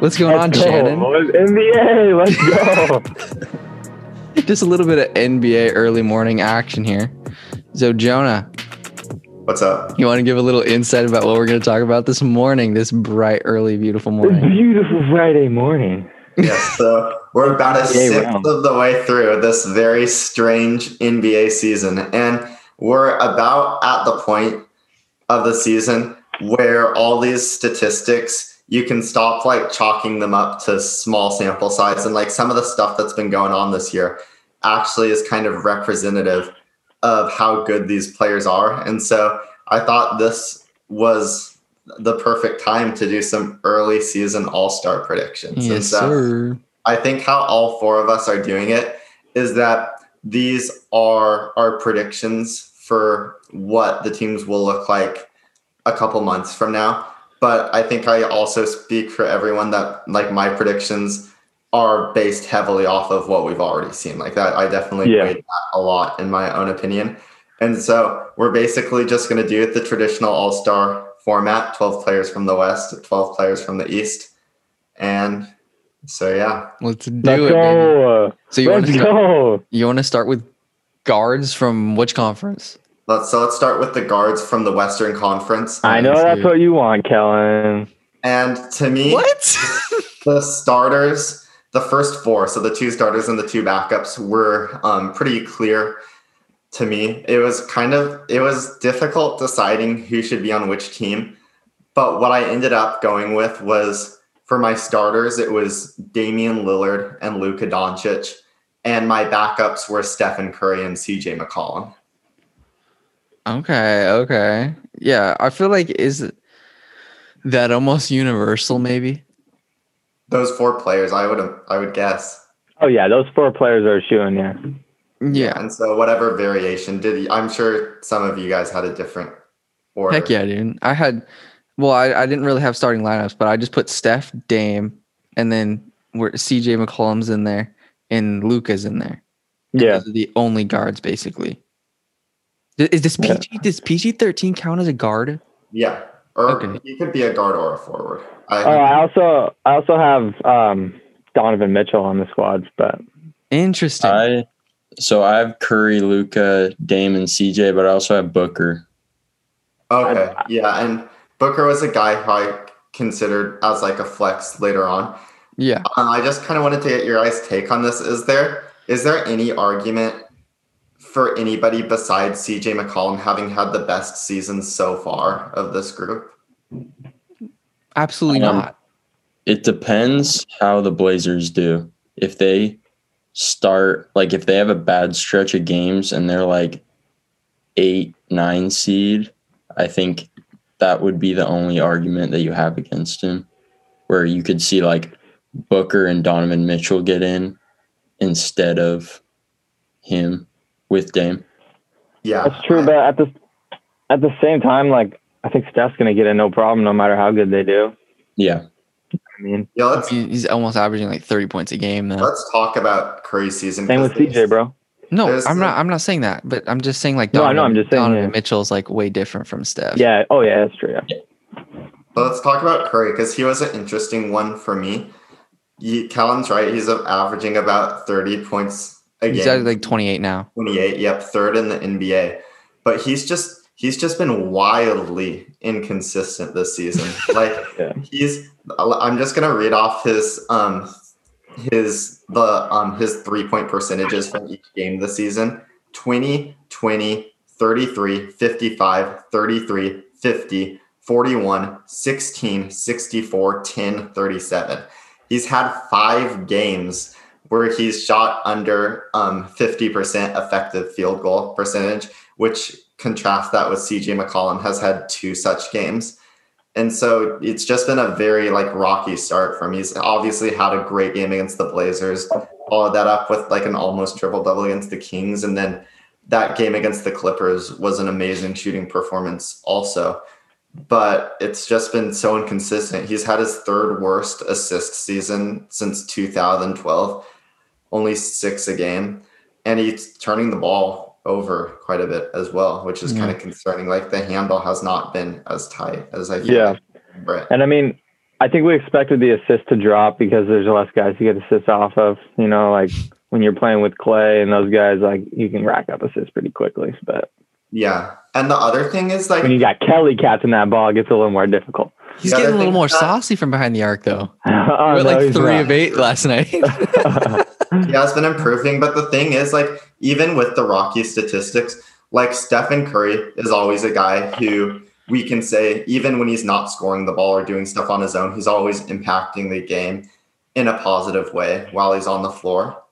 What's going on, Let's go. Shannon? NBA, let's go. Just a little bit of NBA early morning action here. So, Jonah, What's up? you want to give a little insight about what we're going to talk about this morning, this bright, early, beautiful It's morning? beautiful Friday morning. Yes, so we're about a sixth round. of the way through this very strange NBA season, and we're about at the point of the season where all these statistics you can stop like chalking them up to small sample size, and like some of the stuff that's been going on this year actually is kind of representative of how good these players are, and so I thought this was the perfect time to do some early season all star predictions. And Yes, so sir. I think how all four of us are doing it is that these are our predictions for what the teams will look like a couple months from now. But I think I also speak for everyone that like my predictions are based heavily off of what we've already seen. Like that, I definitely Yeah. weighed that a lot in my own opinion. And so we're basically just going to do it the traditional all star format 12 players from the West, 12 players from the East. And so, yeah. Let's do Let's it, go. So, you want, to go. you want to start with guards from which conference? Let's so let's start with the guards from the Western Conference. I know that's what you want, Kellen. And to me, What? the starters, the first four, so the two starters and the two backups were um, pretty clear to me. It was kind of it was difficult deciding who should be on which team, but what I ended up going with was for my starters, it was Damian Lillard and Luka Doncic, and my backups were Stephen Curry and CJ McCollum. Okay, okay. Yeah, I feel like is that almost universal, maybe? Those four players, I would I would guess. Oh yeah, those four players are shooting. Yeah. Yeah. And so whatever variation did I'm sure some of you guys had a different order. Heck yeah, dude. I had, well, I, I didn't really have starting lineups, but I just put Steph, Dame, and then where CJ McCollum's in there and Luka's in there. Yeah. Those are the only guards, basically. Th- Is this Yeah. PG? Does PG thirteen count as a guard? Yeah. Or Okay. you could be a guard or a forward. I, Oh, I also I also have um, Donovan Mitchell on the squad, but Interesting. I so I have Curry, Luka, Dame, and CJ, but I also have Booker. okay. Yeah. And Booker was a guy who I considered as like a flex later on. yeah. Um, I just kind of wanted to get your guys' take on this. Is there is there any argument for anybody besides CJ McCollum having had the best season so far of this group? Absolutely Um, not. It depends how the Blazers do. If they start like if they have a bad stretch of games and they're like eight, nine seed, I think that would be the only argument that you have against him. Where you could see like Booker and Donovan Mitchell get in instead of him with Dame. Yeah. that's true. I- But at the at the same time, like I think Steph's gonna get in no problem, no matter how good they do. Yeah. I mean, yeah. let's, he's almost averaging like thirty points a game. Though. let's talk about Curry's season. same with CJ, bro. No, There's I'm the- not. I'm not saying that, but I'm just saying like No, I know, I'm just saying, Donovan yeah. Mitchell's like way different from Steph. Yeah. Oh yeah, that's true. Yeah. But let's talk about Curry because he was an interesting one for me. He, Callan's right. He's averaging about 30 points a he's at like 28 now. 28. Yep, third in the NBA. But he's just he's just been wildly inconsistent this season. like Yeah. he's I'm just gonna read off his um his the um his three point percentages from each game this season 20 20 33 55 33 50 41 16 64 10 37 he's had five games where he's shot under um 50% effective field goal percentage which contrasts that with CJ McCollum has had two such games and so it's just been a very like rocky start for him. He's obviously had a great game against the Blazers, followed that up with like an almost triple double against the Kings, and then that game against the Clippers was an amazing shooting performance also. But it's just been so inconsistent. He's had his third worst assist season since 2012, only six a game, and he's turning the ball over quite a bit as well, which is kind of mm-hmm. concerning. Like the handle has not been as tight as I feel Yeah. like Brett. And I mean, I think we expected the assist to drop because there's less guys to get assists off of. You know, like when you're playing with Klay and those guys, like you can rack up assists pretty quickly. But Yeah. And the other thing is like when you got Kelly catching that ball, it gets a little more difficult. He's getting a little more that- saucy from behind the arc, though. oh, We're no, like three not. of eight last night. yeah, it's been improving. But the thing is, like, even with the Rocky statistics, like Stephen Curry is always a guy who we can say, even when he's not scoring the ball or doing stuff on his own, he's always impacting the game in a positive way while he's on the floor.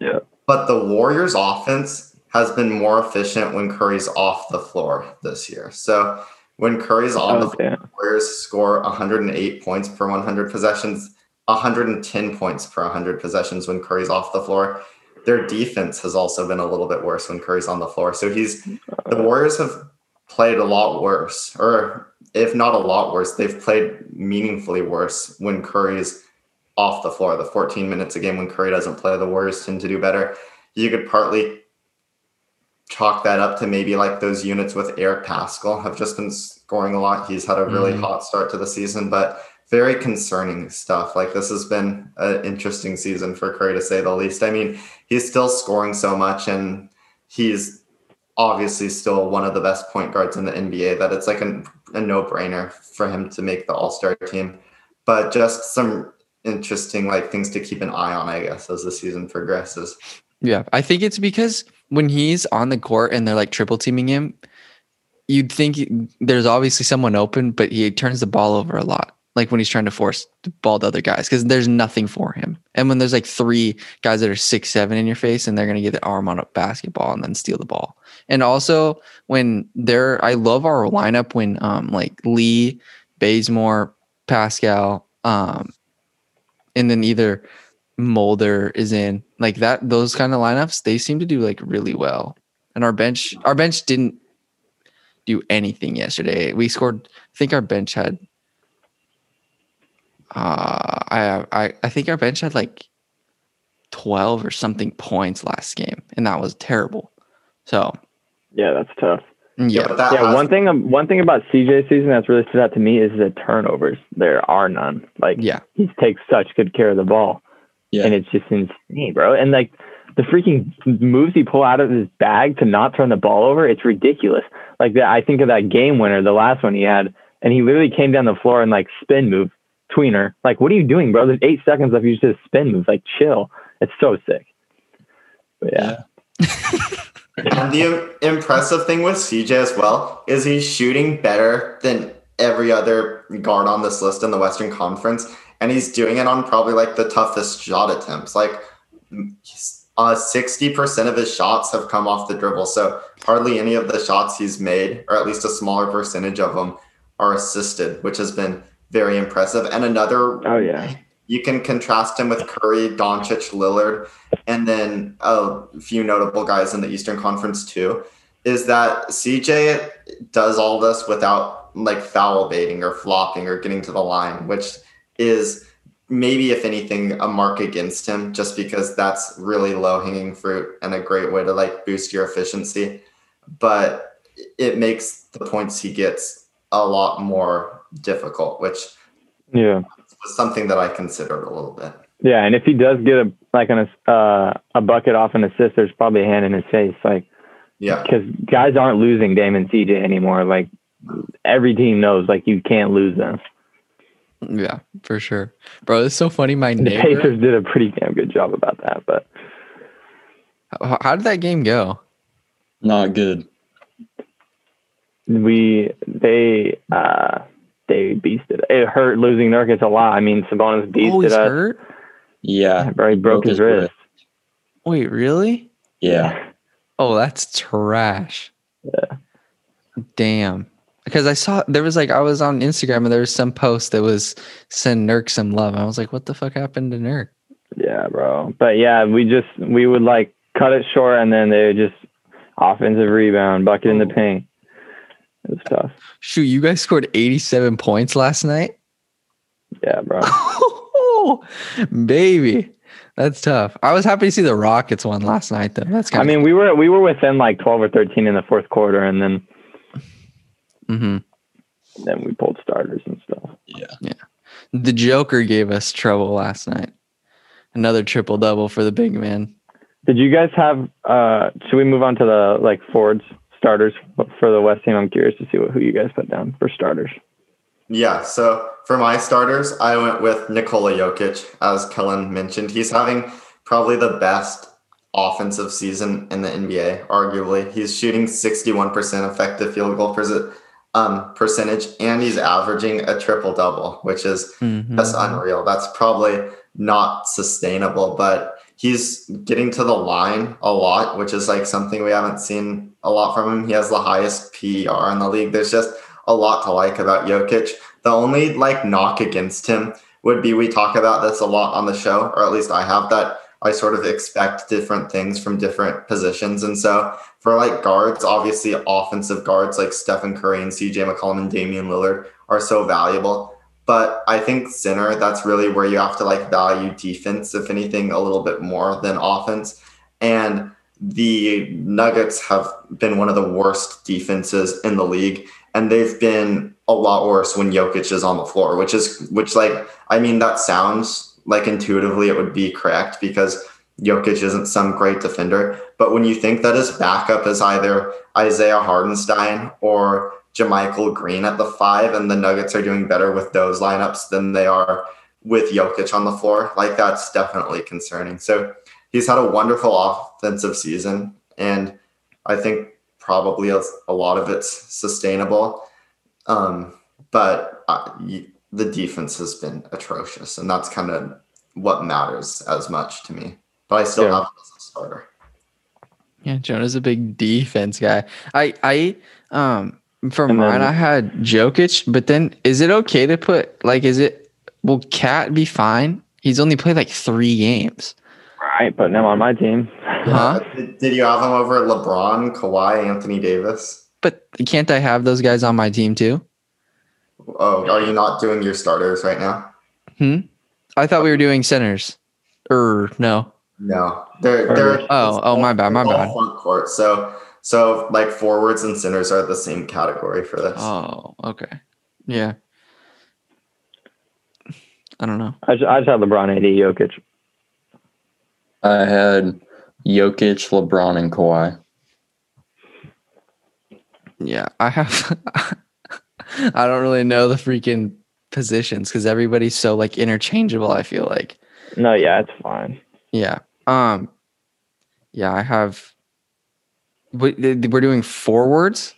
Yeah. But the Warriors offense has been more efficient when Curry's off the floor this year. So when Curry's on the Oh, yeah. Warriors score 108 points per 100 possessions, 110 points per 100 possessions when Curry's off the floor. Their defense has also been a little bit worse when Curry's on the floor. So he's the Warriors have played a lot worse, or if not a lot worse, they've played meaningfully worse when Curry's off the floor. The 14 minutes a game when Curry doesn't play, the Warriors tend to do better. You could partly chalk that up to maybe like those units with Eric Paschall have just been scoring a lot. He's had a really Mhm. hot start to the season, but very concerning stuff. Like this has been an interesting season for Curry to say the least. I mean, he's still scoring so much and he's obviously still one of the best point guards in the NBA that it's like a, a no-brainer for him to make the all-star team. But just some interesting like things to keep an eye on, I guess, as the season progresses. Yeah, I think it's because when he's on the court and they're like triple teaming him, you'd think he- there's obviously someone open, but he turns the ball over a lot. Like when he's trying to force the ball to other guys, because there's nothing for him. And when there's like three guys that are six seven in your face, and they're gonna get the arm on a basketball and then steal the ball. And also when they're, I love our lineup when um like Lee, Bazemore, Paschall, um, and then either Mulder is in like that those kind of lineups they seem to do like really well and our bench our bench didn't do anything yesterday we scored I think our bench had uh I I I think our bench had like 12 or something points last game and that was terrible so Yeah, that's tough. yeah but that Yeah, has- one thing one thing about CJ season that's really stood out to me is the turnovers. There are none. Like yeah he takes such good care of the ball. Yeah. And it's just insane, bro. And like the freaking moves he pull out of his bag to not turn the ball over, it's ridiculous. Like that I think of that game winner, the last one he had, and he literally came down the floor and like spin move, tweener. Like, what are you doing, bro? There's eight seconds left. You just did a spin move. Like, chill. It's so sick. But yeah. And the impressive thing with CJ as well is he's shooting better than every other guard on this list in the Western Conference, and he's doing it on probably like the toughest shot attempts. Like uh, 60% of his shots have come off the dribble, so hardly any of the shots he's made, or at least a smaller percentage of them, are assisted, which has been very impressive. And another Oh yeah. you can contrast him with Curry, Doncic, Lillard, and then a few notable guys in the Eastern Conference too. Is that CJ does all this without like foul baiting or flopping or getting to the line, which is maybe, if anything, a mark against him, just because that's really low hanging fruit and a great way to like boost your efficiency. But it makes the points he gets a lot more difficult, which Yeah. was something that I considered a little bit. Yeah, and if he does get a like an uh, a bucket off an assist, there's probably a hand in his face, like Yeah. because guys aren't losing Dame and CJ anymore. Like every team knows, like you can't lose them. yeah for sure bro it's so funny my And the neighbor Pacers did a pretty damn good job about that. But how, how did that game go Not good. we they uh they beasted. It hurt losing Nurkic a lot. I mean, Sabonis oh beasted he's us. hurt Yeah. Bro, he broke, his, wrist. wait really Yeah. Oh, that's trash. Yeah. Damn. Because I saw there was like I was on Instagram and there was some post that was send Nurk some love. I was like, what the fuck happened to Nurk? Yeah, bro. But yeah, we just we would like cut it short and then they would just offensive rebound, bucket in the oh. paint. It was tough. Shoot, you guys scored 87 points last night? Yeah, bro. Baby. That's tough. I was happy to see the Rockets won last night though. That's I kind mean, we were we were within like twelve or thirteen in the fourth quarter, and then mm-hmm. then we pulled starters and stuff. Yeah. Yeah. The Joker gave us trouble last night. Another triple double for the big man. Did you guys have? uh Should we move on to the like forwards starters for the West team? I'm curious to see what, who you guys put down for starters. Yeah, so for my starters, I went with Nikola Jokic, as Kellen mentioned. He's having probably the best offensive season in the NBA, arguably. He's shooting 61% effective field goal percent, um, percentage, and he's averaging a triple double, which is Mhm. that's unreal. That's probably not sustainable, but he's getting to the line a lot, which is like something we haven't seen a lot from him. He has the highest PER in the league. There's just a lot to like about Jokic. The only like knock against him would be we talk about this a lot on the show, or at least I have that. I sort of expect different things from different positions. And so for like guards, obviously offensive guards like Stephen Curry and CJ McCollum and Damian Lillard are so valuable. But I think center, that's really where you have to like value defense, if anything, a little bit more than offense. And the Nuggets have been one of the worst defenses in the league. And they've been a lot worse when Jokic is on the floor, which is which like I mean that sounds like intuitively it would be correct because Jokic isn't some great defender. But when you think that his backup is either Isaiah Hartenstein or JaMychal Green at the five, and the Nuggets are doing better with those lineups than they are with Jokic on the floor, like that's definitely concerning. So he's had a wonderful offensive season, and I think probably a, a lot of it's sustainable. Um, but uh, the defense has been atrocious, and that's kind of what matters as much to me. But I still Yeah. have him as a starter. Yeah, Jonah's a big defense guy. I I um for And mine then- I had Jokic, but then is it okay to put like is it will Cat be fine? He's only played like three games. Right, putting him on my team. Huh? Did, did you have him over LeBron, Kawhi, Anthony Davis? But can't I have those guys on my team too? Oh, are you not doing your starters right now? Hmm? I thought we were doing centers. Or no. No, they're they're Oh, oh my bad, my bad. Front court, so so like forwards and centers are the same category for this. Oh, okay. Yeah. I don't know. I just, I just had LeBron, AD, Jokic. I had Jokic, LeBron, and Kawhi. Yeah, I have. I don't really know the freaking positions because everybody's so like interchangeable. I feel like. No, yeah, it's fine. Yeah. Um. Yeah, I have. We- We're doing forwards.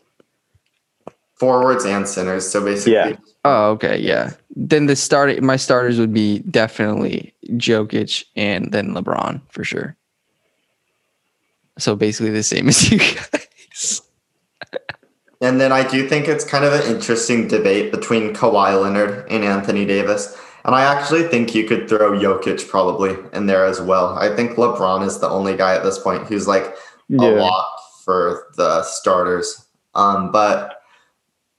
Forwards and centers. So basically, Yeah. Oh, okay. Yeah. Then the start. My starters would be definitely Jokic and then LeBron for sure. So basically the same as you guys. And then I do think it's kind of an interesting debate between Kawhi Leonard and Anthony Davis. And I actually think you could throw Jokic probably in there as well. I think LeBron is the only guy at this point who's like a Yeah. lot for the starters. Um, but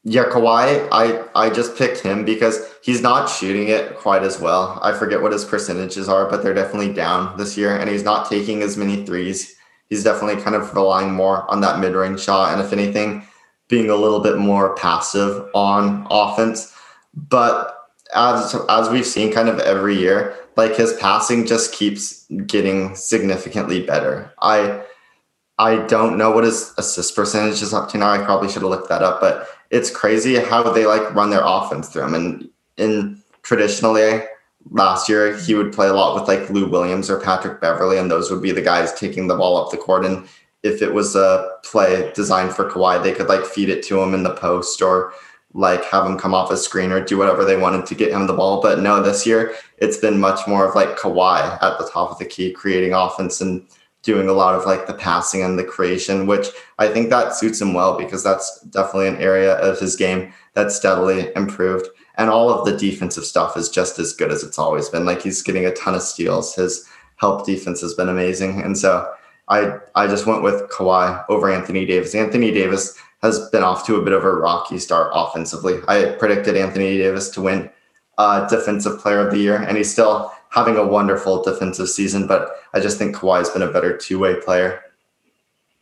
yeah, Kawhi, I, I just picked him because he's not shooting it quite as well. I forget what his percentages are, but they're definitely down this year. And he's not taking as many threes. He's definitely kind of relying more on that mid range shot. And if anything, being a little bit more passive on offense. But as as we've seen kind of every year, like his passing just keeps getting significantly better. I I don't know what his assist percentage is up to now. I probably should have looked that up, but it's crazy how they like run their offense through him. And in traditionally last year he would play a lot with like Lou Williams or Patrick Beverley, and those would be the guys taking the ball up the court. And if it was a play designed for Kawhi, they could like feed it to him in the post or like have him come off a screen or do whatever they wanted to get him the ball. But no, this year it's been much more of like Kawhi at the top of the key, creating offense and doing a lot of like the passing and the creation, which I think that suits him well because that's definitely an area of his game that's steadily improved. And all of the defensive stuff is just as good as it's always been. Like he's getting a ton of steals. His help defense has been amazing. And so I I just went with Kawhi over Anthony Davis. Anthony Davis has been off to a bit of a rocky start offensively. I predicted Anthony Davis to win uh, Defensive Player of the Year, and he's still having a wonderful defensive season. But I just think Kawhi's been a better two way player.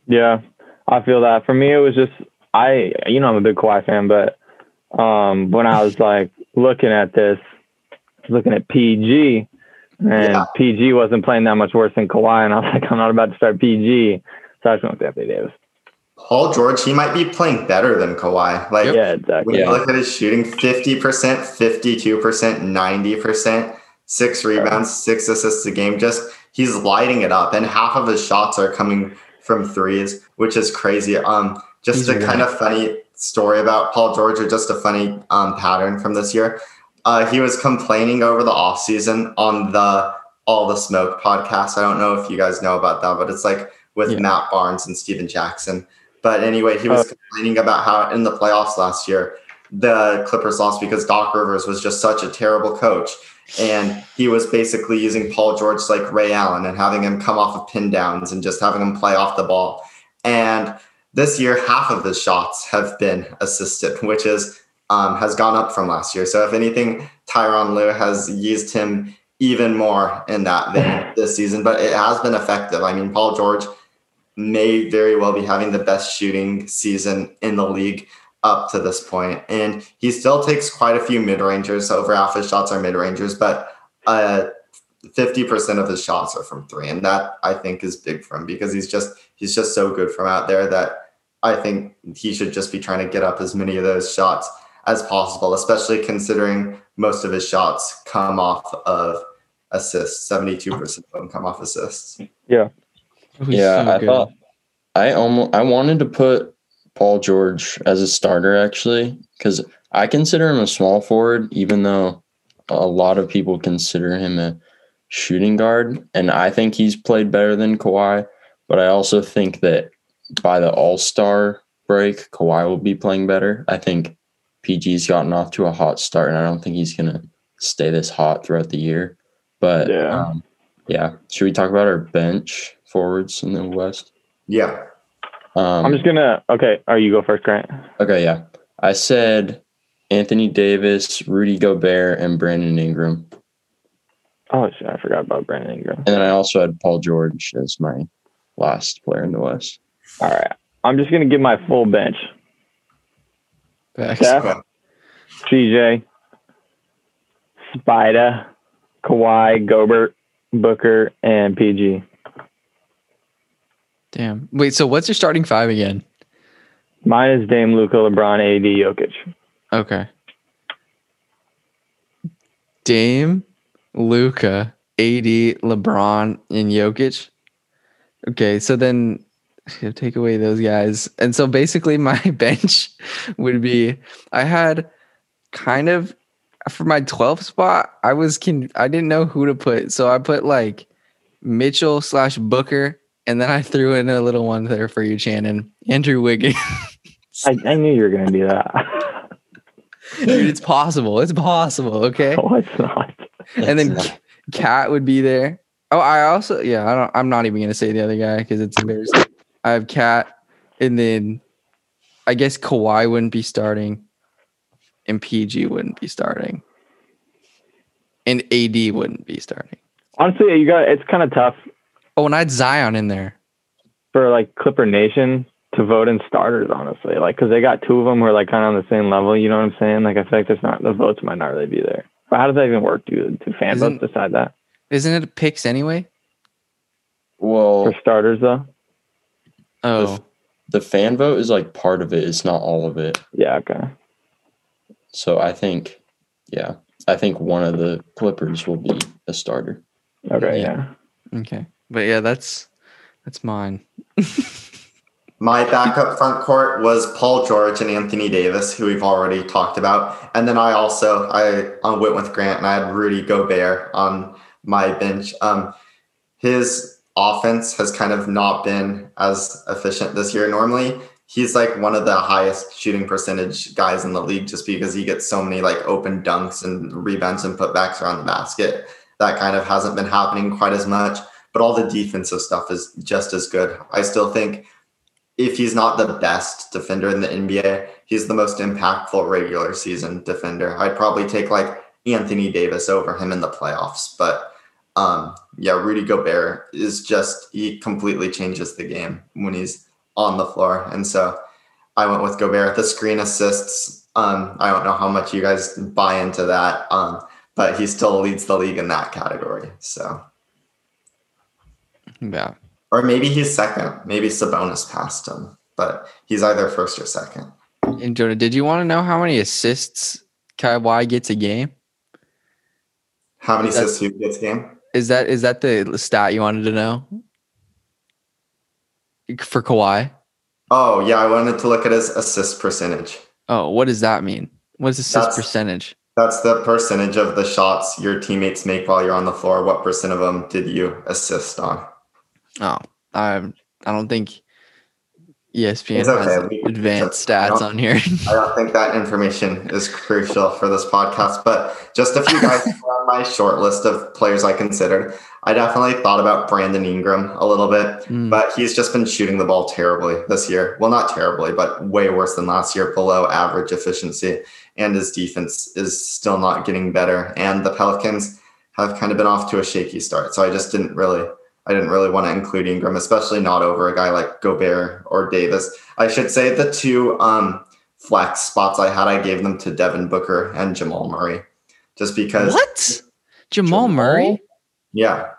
Yeah, I feel that. For me, it was just I. You know, I'm a big Kawhi fan, but um, when I was like looking at this, looking at PG, and Yeah. PG wasn't playing that much worse than Kawhi, and I was like, I'm not about to start PG, so I just went with Anthony Davis. Paul George, he might be playing better than Kawhi. Like Yeah, exactly. when Yeah. you look at his shooting, 50%, 52%, 90%, six rebounds, six assists a game. Just he's lighting it up. And half of his shots are coming from threes, which is crazy. Um, just a kind of funny story about Paul George, or just a funny um, pattern from this year. Uh, he was complaining over the offseason on the All the Smoke podcast. I don't know if you guys know about that, but it's like with Yeah. Matt Barnes and Stephen Jackson. But anyway, he was Oh. complaining about how in the playoffs last year, the Clippers lost because Doc Rivers was just such a terrible coach. And he was basically using Paul George like Ray Allen and having him come off of pin downs and just having him play off the ball. And this year, half of his shots have been assisted, which is um, has gone up from last year. So if anything, Tyronn Lue has used him even more in that vein this season, but it has been effective. I mean, Paul George may very well be having the best shooting season in the league up to this point. And he still takes quite a few mid rangers. So over half his shots are mid rangers, but uh, 50% of his shots are from three. And that I think is big for him because he's just he's just so good from out there that I think he should just be trying to get up as many of those shots as possible, especially considering most of his shots come off of assists. 72% of them come off assists. Yeah, so I good. thought I almost I wanted to put Paul George as a starter actually because I consider him a small forward, even though a lot of people consider him a shooting guard, and I think he's played better than Kawhi. But I also think that by the All Star break, Kawhi will be playing better. I think PG's gotten off to a hot start, and I don't think he's gonna stay this hot throughout the year. But Yeah. um, yeah. Should we talk about our bench forwards in the West? Yeah. Um, I'm just gonna. Okay, are you go first, Grant? okay, yeah. I said Anthony Davis, Rudy Gobert, and Brandon Ingram, Oh shit, I forgot about Brandon Ingram. and then I also had Paul George as my last player in the West. All right, I'm just gonna give my full bench: Facts. Steph, CJ, Spida, Kawhi, Gobert, Booker, and PG. Damn. Wait, so what's your starting five again? Mine is Dame, Luka, LeBron, AD, Jokic. Okay. Dame, Luka, AD, LeBron, and Jokic. Okay, so then take away those guys. And so basically my bench would be I had kind of for my 12th spot, I was can I didn't know who to put. So I put like Mitchell slash Booker, and then I threw in a little one there for you, Shannon. Andrew Wiggins. I, I knew you were gonna do that. Dude, it's possible. It's possible. Okay. no, it's not. and then Cat would be there. Oh, I also yeah. I don't. I'm not even gonna say the other guy because it's embarrassing. I have Cat, and then I guess Kawhi wouldn't be starting, and PG wouldn't be starting, and AD wouldn't be starting. Honestly, you got. It's kind of tough Oh, and I had Zion in there. for like Clipper Nation to vote in starters. Honestly, like because they got two of them who are like kind of on the same level. You know what I'm saying? Like I feel like there's not the votes might not really be there. But how does that even work? Do do fan votes decide that Isn't it picks anyway? well, for starters though? Oh, the fan vote is like part of it. It's not all of it. Yeah. Okay. So I think, yeah, I think one of the Clippers will be a starter. Okay. Yeah. Yeah. okay. But yeah, that's that's mine. My backup front court was Paul George and Anthony Davis, who we've already talked about. And then I also I went with Grant and I had Rudy Gobert on my bench. Um, his offense has kind of not been as efficient this year. Normally, he's like one of the highest shooting percentage guys in the league just because he gets so many like open dunks and rebounds and putbacks around the basket. That kind of hasn't been happening quite as much. But all the defensive stuff is just as good. I still think if he's not the best defender in the NBA, he's the most impactful regular season defender. I'd probably take like Anthony Davis over him in the playoffs. But um, yeah, Rudy Gobert is just, he completely changes the game when he's on the floor. And so I went with Gobert. The screen assists, um, I don't know how much you guys buy into that. Um, but he still leads the league in that category. So, Yeah. or maybe he's second. Maybe Sabonis passed him, but he's either first or second. And Jonah, did you want to know how many assists Kawhi gets a game? How many That's- assists he gets a game? Is that is that the stat you wanted to know for Kawhi? Oh yeah, I wanted to look at his assist percentage. Oh, what does that mean? What's assist That's- percentage? That's the percentage of the shots your teammates make while you're on the floor. What percent of them did you assist on? Oh, I I don't think ESPN okay. has We- advanced stats on here. I don't think that information is crucial for this podcast, but just a few guys on my short list of players I considered. I definitely thought about Brandon Ingram a little bit, Mm. but he's just been shooting the ball terribly this year. Well, not terribly, but way worse than last year, below average efficiency. And his defense is still not getting better. And the Pelicans have kind of been off to a shaky start. So I just didn't really I didn't really want to include Ingram, especially not over a guy like Gobert or Davis. I should say the two um, flex spots I had, I gave them to Devin Booker and Jamal Murray, just because. what? Jamal, Murray? Yeah,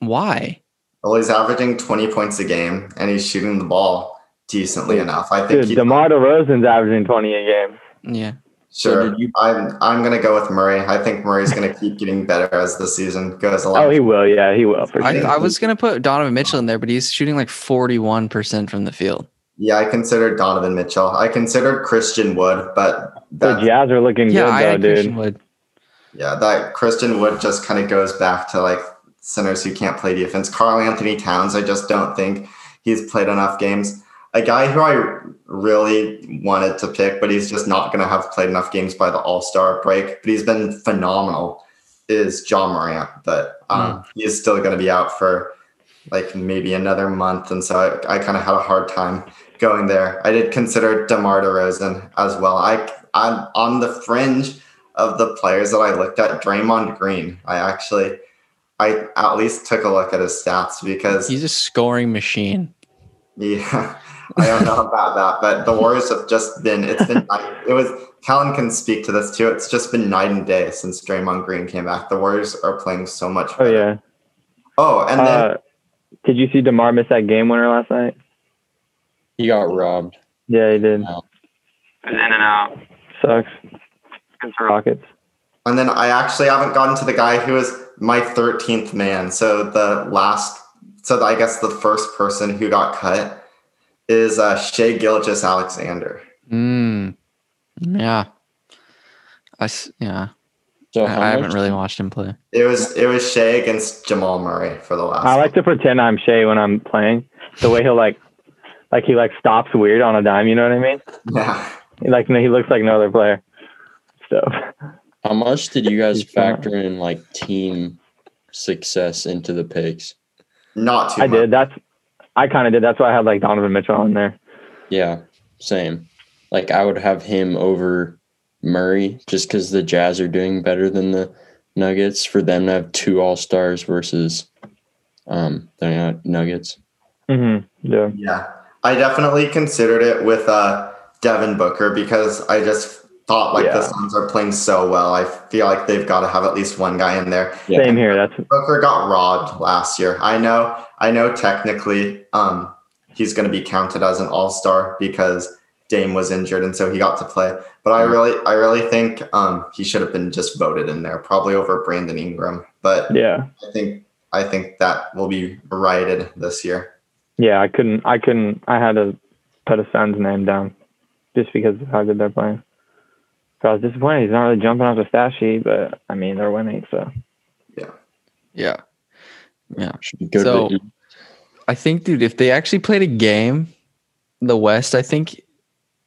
Why? well, he's averaging 20 points a game and he's shooting the ball decently enough. I think Dude, he, DeMar DeRozan's averaging 20 a game. Yeah. Sure. So did you- I'm I'm gonna go with Murray. I think Murray's gonna keep getting better as the season goes along. Oh, he will. Yeah, he will for I, sure. I was gonna put Donovan Mitchell in there, but he's shooting like forty one percent from the field. yeah, I considered Donovan Mitchell. I considered Christian Wood, but the Jazz are looking Yeah, good had though, Christian dude. Wood. Yeah, that Christian Wood just kind of goes back to like centers who can't play defense. Karl Anthony Towns, I just don't think he's played enough games. A guy who I really wanted to pick, but he's just not going to have played enough games by the All Star break, but he's been phenomenal, is Ja Morant. But um, he is still going to be out for like maybe another month. And so I, I kind of had a hard time going there. I did consider DeMar DeRozan as well. I, I'm on the fringe of the players that I looked at, Draymond Green. I actually, I at least took a look at his stats because He's a scoring machine. yeah, I don't know about that, but the Warriors have just been. It's been. It was. Callan can speak to this too. It's just been night and day since Draymond Green came back. The Warriors are playing so much. Oh yeah. Oh, and then Uh, did you see DeMar miss that game winner last night? He got robbed. Yeah, he did. Wow. In and out. Sucks. Against Rockets. and then I actually haven't gotten to the guy who is my thirteenth man. So the last. So I guess the first person who got cut is uh, Shai Gilgeous Alexander. Mm. Yeah. I s- yeah. So I, I haven't really watched him play. It was it was Shai against Jamal Murray for the last. I one. like to pretend I'm Shai when I'm playing. The way he'll like, like he like stops weird on a dime. You know what I mean? Yeah. He, like he looks like no other player. So How much did you guys factor in like team success into the picks? Not too much. I much. did. That's I kind of did. That's why I had like Donovan Mitchell on there. Yeah, same. Like I would have him over Murray just because the Jazz are doing better than the Nuggets. For them to have two All Stars versus um the Nuggets. Mm-hmm. Yeah. Yeah, I definitely considered it with uh, Devin Booker because I just thought like the Yeah. Suns are playing so well. I feel like they've got to have at least one guy in there. Yeah. Same here. That's Booker got robbed last year. I know. I know. Technically, um, he's going to be counted as an All Star because Dame was injured and so he got to play. But I really, I really think um, he should have been just voted in there, probably over Brandon Ingram. But yeah. I think, I think that will be righted this year. Yeah. I couldn't. I couldn't. I had to put a son's name down just because of how good they're playing. So I was disappointed. He's not really jumping off the stat sheet, but I mean they're winning. So Yeah. Should be good. So- to- I think, dude, if they actually played a game, the West, I think.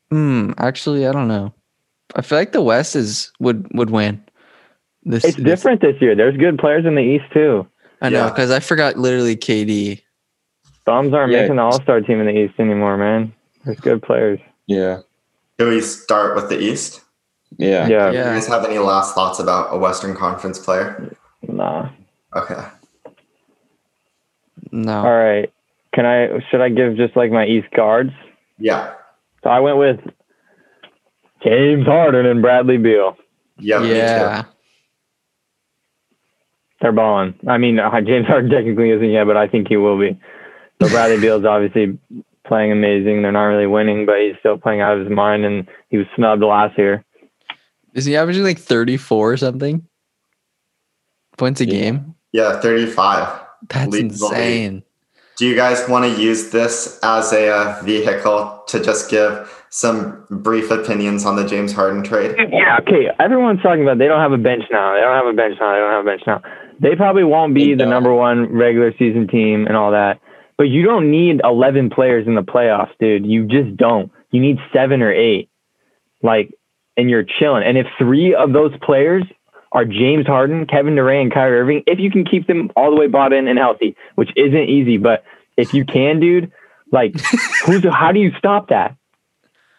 Hmm. Actually, I don't know. I feel like the West is would would win. This it's this- different this year. There's good players in the East too. I know Yeah. because I forgot literally KD. Bums aren't Yeah. making the All Star team in the East anymore, man. There's good players. yeah, Do we start with the East? Yeah, Yeah. Do you guys have any last thoughts about a Western Conference player? Nah. Okay. No. All right. Can I? Should I give just like my East guards? Yeah. So I went with James Harden and Bradley Beal. Yeah. yeah. they're balling. I mean, uh, James Harden technically isn't yet, but I think he will be. So Bradley Beal's obviously playing amazing. They're not really winning, but he's still playing out of his mind, and he was snubbed last year. Is he averaging like 34 or something? Points a Yeah. game? Yeah, 35. That's Leads league. insane. Do you guys want to use this as a uh, vehicle to just give some brief opinions on the James Harden trade? Yeah, okay. Everyone's talking about they don't have a bench now. They don't have a bench now. They don't have a bench now. They probably won't be the number one regular season team and all that. But you don't need 11 players in the playoffs, dude. You just don't. You need seven or eight. Like, and you're chilling. And if three of those players are James Harden, Kevin Durant, and Kyrie Irving, if you can keep them all the way bought in and healthy, which isn't easy, but if you can, dude, like, who's how do you stop that?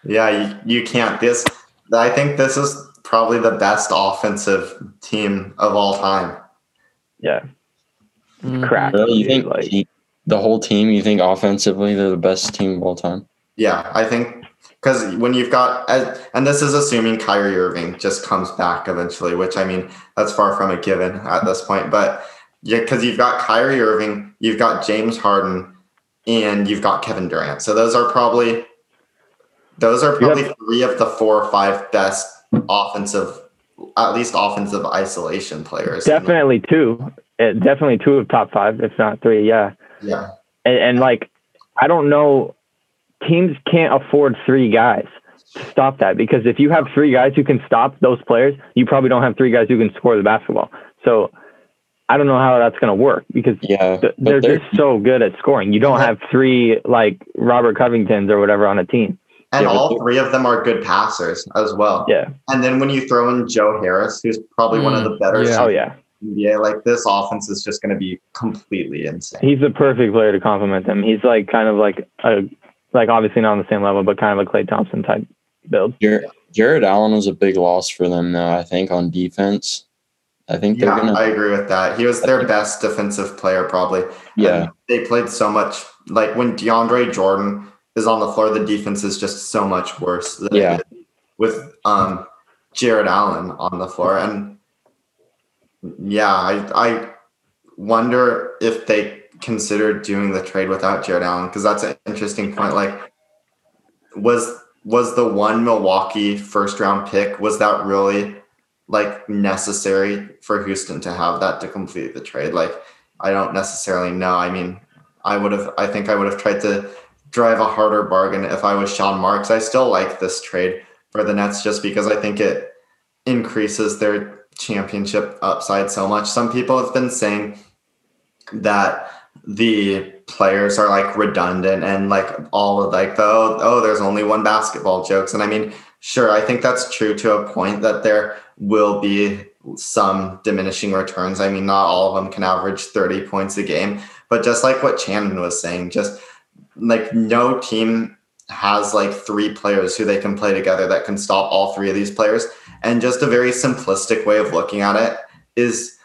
Yeah, you, you can't. This, I think this is probably the best offensive team of all time. Yeah, Mhm. crap. Really, you dude, think like, the whole team? You think offensively they're the best team of all time? Yeah, I think because when you've got, and this is assuming Kyrie Irving just comes back eventually, which I mean, that's far from a given at this point. But yeah, because you've got Kyrie Irving, you've got James Harden, and you've got Kevin Durant. So those are probably, those are probably three of the four or five best offensive, at least offensive isolation players. Definitely two. Uh, definitely two of top five, if not three. Yeah, Yeah. and, and like I don't know, teams can't afford three guys to stop that because if you have three guys who can stop those players, you probably don't have three guys who can score the basketball. So I don't know how that's going to work because Yeah, th- they're they're just so good at scoring. You don't have three like Robert Covingtons or whatever on a team. And Yeah, all three of them are good passers as well. Yeah. And then when you throw in Joe Harris, who's probably one of the mm, better yeah. Oh yeah. Yeah, like this offense is just going to be completely insane. He's the perfect player to complement them. He's like kind of like a like obviously not on the same level, but kind of a Klay Thompson type build. Jared, Jarrett Allen was a big loss for them, though. I think on defense. I think Yeah, gonna. I agree with that. He was their best defensive player, probably. yeah, And they played so much. Like when DeAndre Jordan is on the floor, the defense is just so much worse. Than Yeah. with um, Jarrett Allen on the floor, and yeah, I I wonder if they considered doing the trade without Jarrett Allen because that's an interesting point. Like, was was the one Milwaukee first round pick was that really like necessary for Houston to have that to complete the trade? Like, I don't necessarily know. I mean, I would have. I think I would have tried to drive a harder bargain if I was Sean Marks. I still like this trade for the Nets just because I think it increases their championship upside so much. Some people have been saying that the players are like redundant and like all of like the oh, oh there's only one basketball jokes and I mean sure I think that's true to a point that there will be some diminishing returns. I mean not all of them can average 30 points a game, but just like what Shannon was saying just like no team has like three players who they can play together that can stop all three of these players. And just a very simplistic way of looking at it is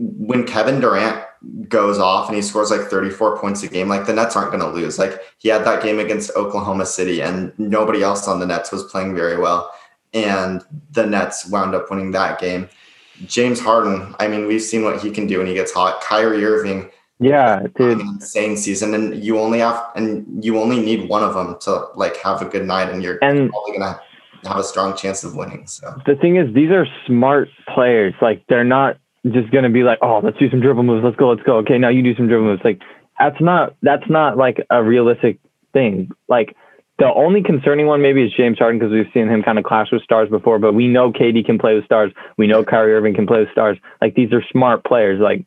when Kevin Durant goes off and he scores like 34 points a game, like the Nets aren't going to lose. Like he had that game against Oklahoma City and nobody else on the Nets was playing very well. And the Nets wound up winning that game. James Harden, I mean, we've seen what he can do when he gets hot. Kyrie Irving, Yeah, dude. insane season, and you only have and you only need one of them to like have a good night, and you're And probably gonna have a strong chance of winning. So the thing is, these are smart players. Like they're not just gonna be like, oh, let's do some dribble moves. Let's go. Let's go. Okay, now you do some dribble moves. Like that's not that's not like a realistic thing. Like the only concerning one maybe is James Harden because we've seen him kind of clash with stars before. But we know KD can play with stars. We know Kyrie Irving can play with stars. Like these are smart players. Like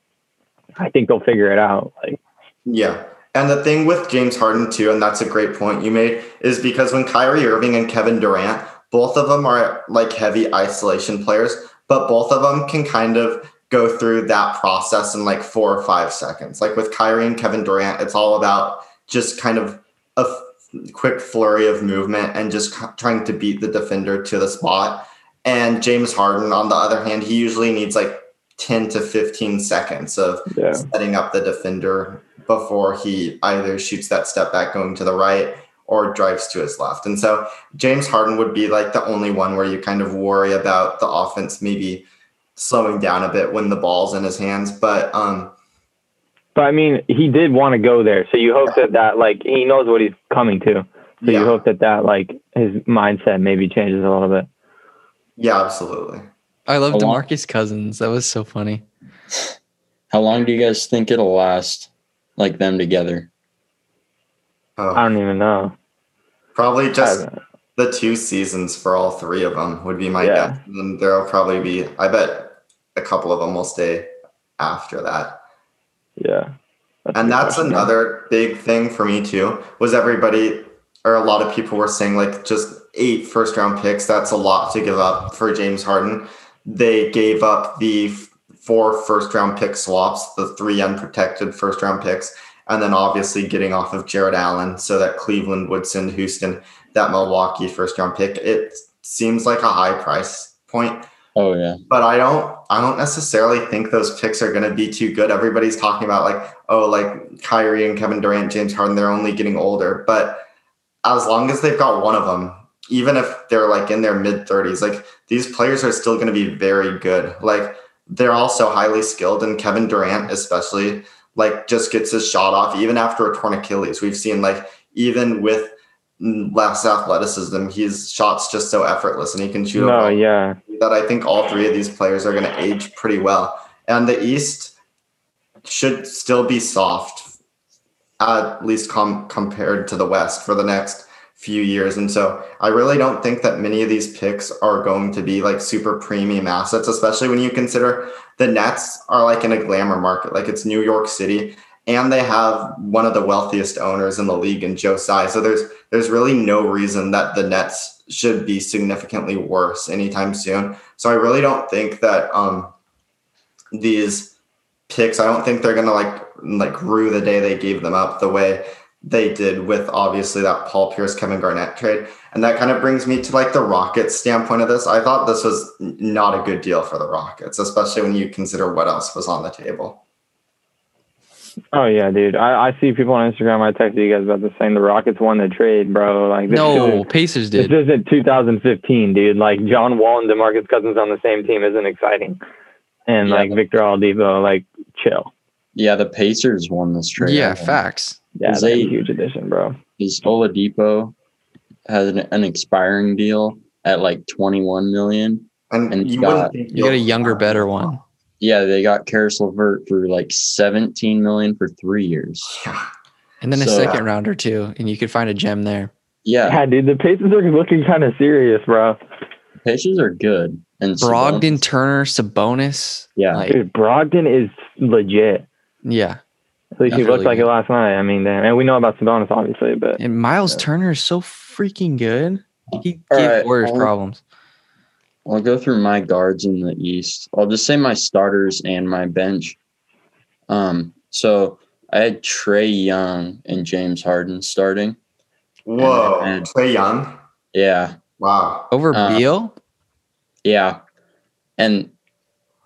I think they'll figure it out. Like yeah. And the thing with James Harden too, and that's a great point you made, is because when Kyrie Irving and Kevin Durant, both of them are like heavy isolation players, but both of them can kind of go through that process in like four or five seconds. Like with Kyrie and Kevin Durant, it's all about just kind of a f- quick flurry of movement and just c- trying to beat the defender to the spot. And James Harden, on the other hand, he usually needs like 10 to 15 seconds of yeah, setting up the defender before he either shoots that step back going to the right or drives to his left. And so James Harden would be like the only one where you kind of worry about the offense maybe slowing down a bit when the ball's in his hands. But um, But I mean, he did want to go there, so you hope that that like he knows what he's coming to. So Yeah. you hope that that like his mindset maybe changes a little bit. yeah, absolutely. I love How long- DeMarcus Cousins. That was so funny. How long do you guys think it'll last? Like them together? Oh, I don't even know. probably just the two seasons for all three of them would be my Yeah. guess. And then there'll probably be, I bet a couple of them will stay after that. yeah. a and that's question. another big thing for me too was everybody or a lot of people were saying like just eight first round picks that's a lot to give up for james harden they gave up the four first round pick swaps the three unprotected first round picks and then obviously getting off of Jarrett Allen so that cleveland would send houston that milwaukee first round pick it seems like a high price point Oh yeah. but I don't I don't necessarily think those picks are going to be too good. Everybody's talking about like oh like Kyrie and Kevin Durant, James Harden, they're only getting older, but as long as they've got one of them, even if they're like in their mid 30s, like these players are still going to be very good. Like they're also highly skilled and Kevin Durant especially like just gets his shot off even after a torn Achilles. We've seen like even with less athleticism, his shots just so effortless and he can shoot No, yeah. That I think all three of these players are going to age pretty well. And the East should still be soft, at least com- compared to the West for the next few years. And so I really don't think that many of these picks are going to be like super premium assets, especially when you consider the Nets are like in a glamour market, like it's New York City. And they have one of the wealthiest owners in the league in Joe Tsai. So there's there's really no reason that the Nets should be significantly worse anytime soon. So I really don't think that um, these picks. I don't think they're gonna like like rue the day they gave them up the way they did with obviously that Paul Pierce Kevin Garnett trade. And that kind of brings me to like the Rockets standpoint of this. I thought this was not a good deal for the Rockets, especially when you consider what else was on the table. Oh yeah, dude. I, I see people on Instagram. I texted you guys about this saying the Rockets won the trade, bro. Like this No, isn't- Pacers This isn't 2015, dude. Like John Wall and DeMarcus Cousins on the same team isn't exciting. And Yeah. like Victor Oladipo, like chill. Yeah, the Pacers won this trade. Yeah, facts. Yeah, Is that's a huge addition, bro. Is Oladipo has an, an expiring deal at like 21 million. And, And you got- think You got a younger, better one. Yeah, they got Caris LeVert for like 17 million for three years. And then a So- second uh, rounder too. And you could find a gem there. Yeah, Yeah, dude. The Pacers are looking kind of serious, bro. Pacers are good. And Brogdon, Sabonis- Turner, Sabonis. Yeah. Like, Dude, Brogdon is legit. yeah. At least he looked really like it last night. I mean, damn. And we know about Sabonis, obviously, but And Miles Yeah. Turner is so freaking good. He All gave right, Warriors I'll- problems. I'll go through my guards in the East. I'll just say my starters and my bench. Um, so I had Trae Young and James Harden starting. Whoa, And- Trae Young. Yeah, Wow. Over Uh, Beal? yeah, and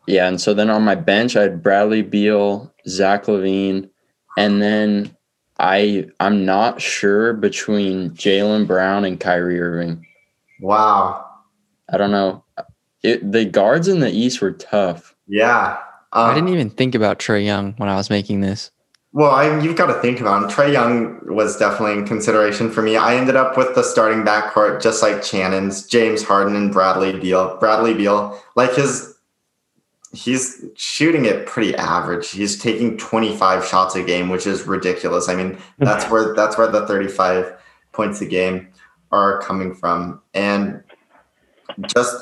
yeah, and so then on my bench I had Bradley Beal, Zach LaVine, and then I I'm not sure between Jaylen Brown and Kyrie Irving. Wow. I don't know. It, the guards in the East were tough. Yeah. Um, I didn't even think about Trae Young when I was making this. Well, I, you've got to think about him. Trae Young was definitely in consideration for me. I ended up with the starting backcourt, just like Shannon's, James Harden and Bradley Beal. Bradley Beal, like his, he's shooting it pretty average. He's taking 25 shots a game, which is ridiculous. I mean, that's where that's where the 35 points a game are coming from, and just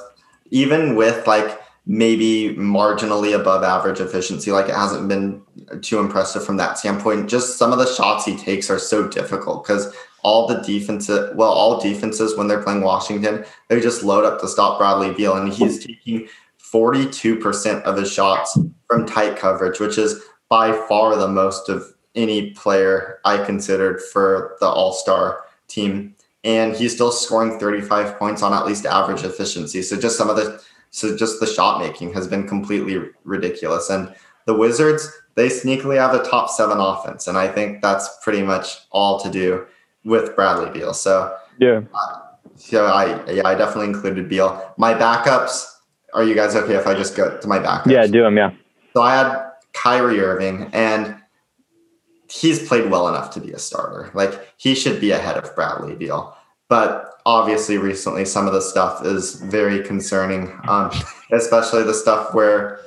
even with like maybe marginally above average efficiency. Like it hasn't been too impressive from that standpoint. Just some of the shots he takes are so difficult because all the defenses, well, all defenses when they're playing Washington, they just load up to stop Bradley Beal, and he's taking 42% of his shots from tight coverage, which is by far the most of any player I considered for the All Star team. And he's still scoring 35 points on at least average efficiency. So just some of the so just the shot making has been completely ridiculous. And the Wizards, they sneakily have a top seven offense. And I think that's pretty much all to do with Bradley Beal. So yeah. Uh, so I yeah, I definitely included Beal. My backups are you guys okay if I just go to my backups? Yeah, do them. Yeah. So I had Kyrie Irving, and he's played well enough to be a starter. Like he should be ahead of Bradley Beal. But obviously, recently, some of the stuff is very concerning, um, especially the stuff where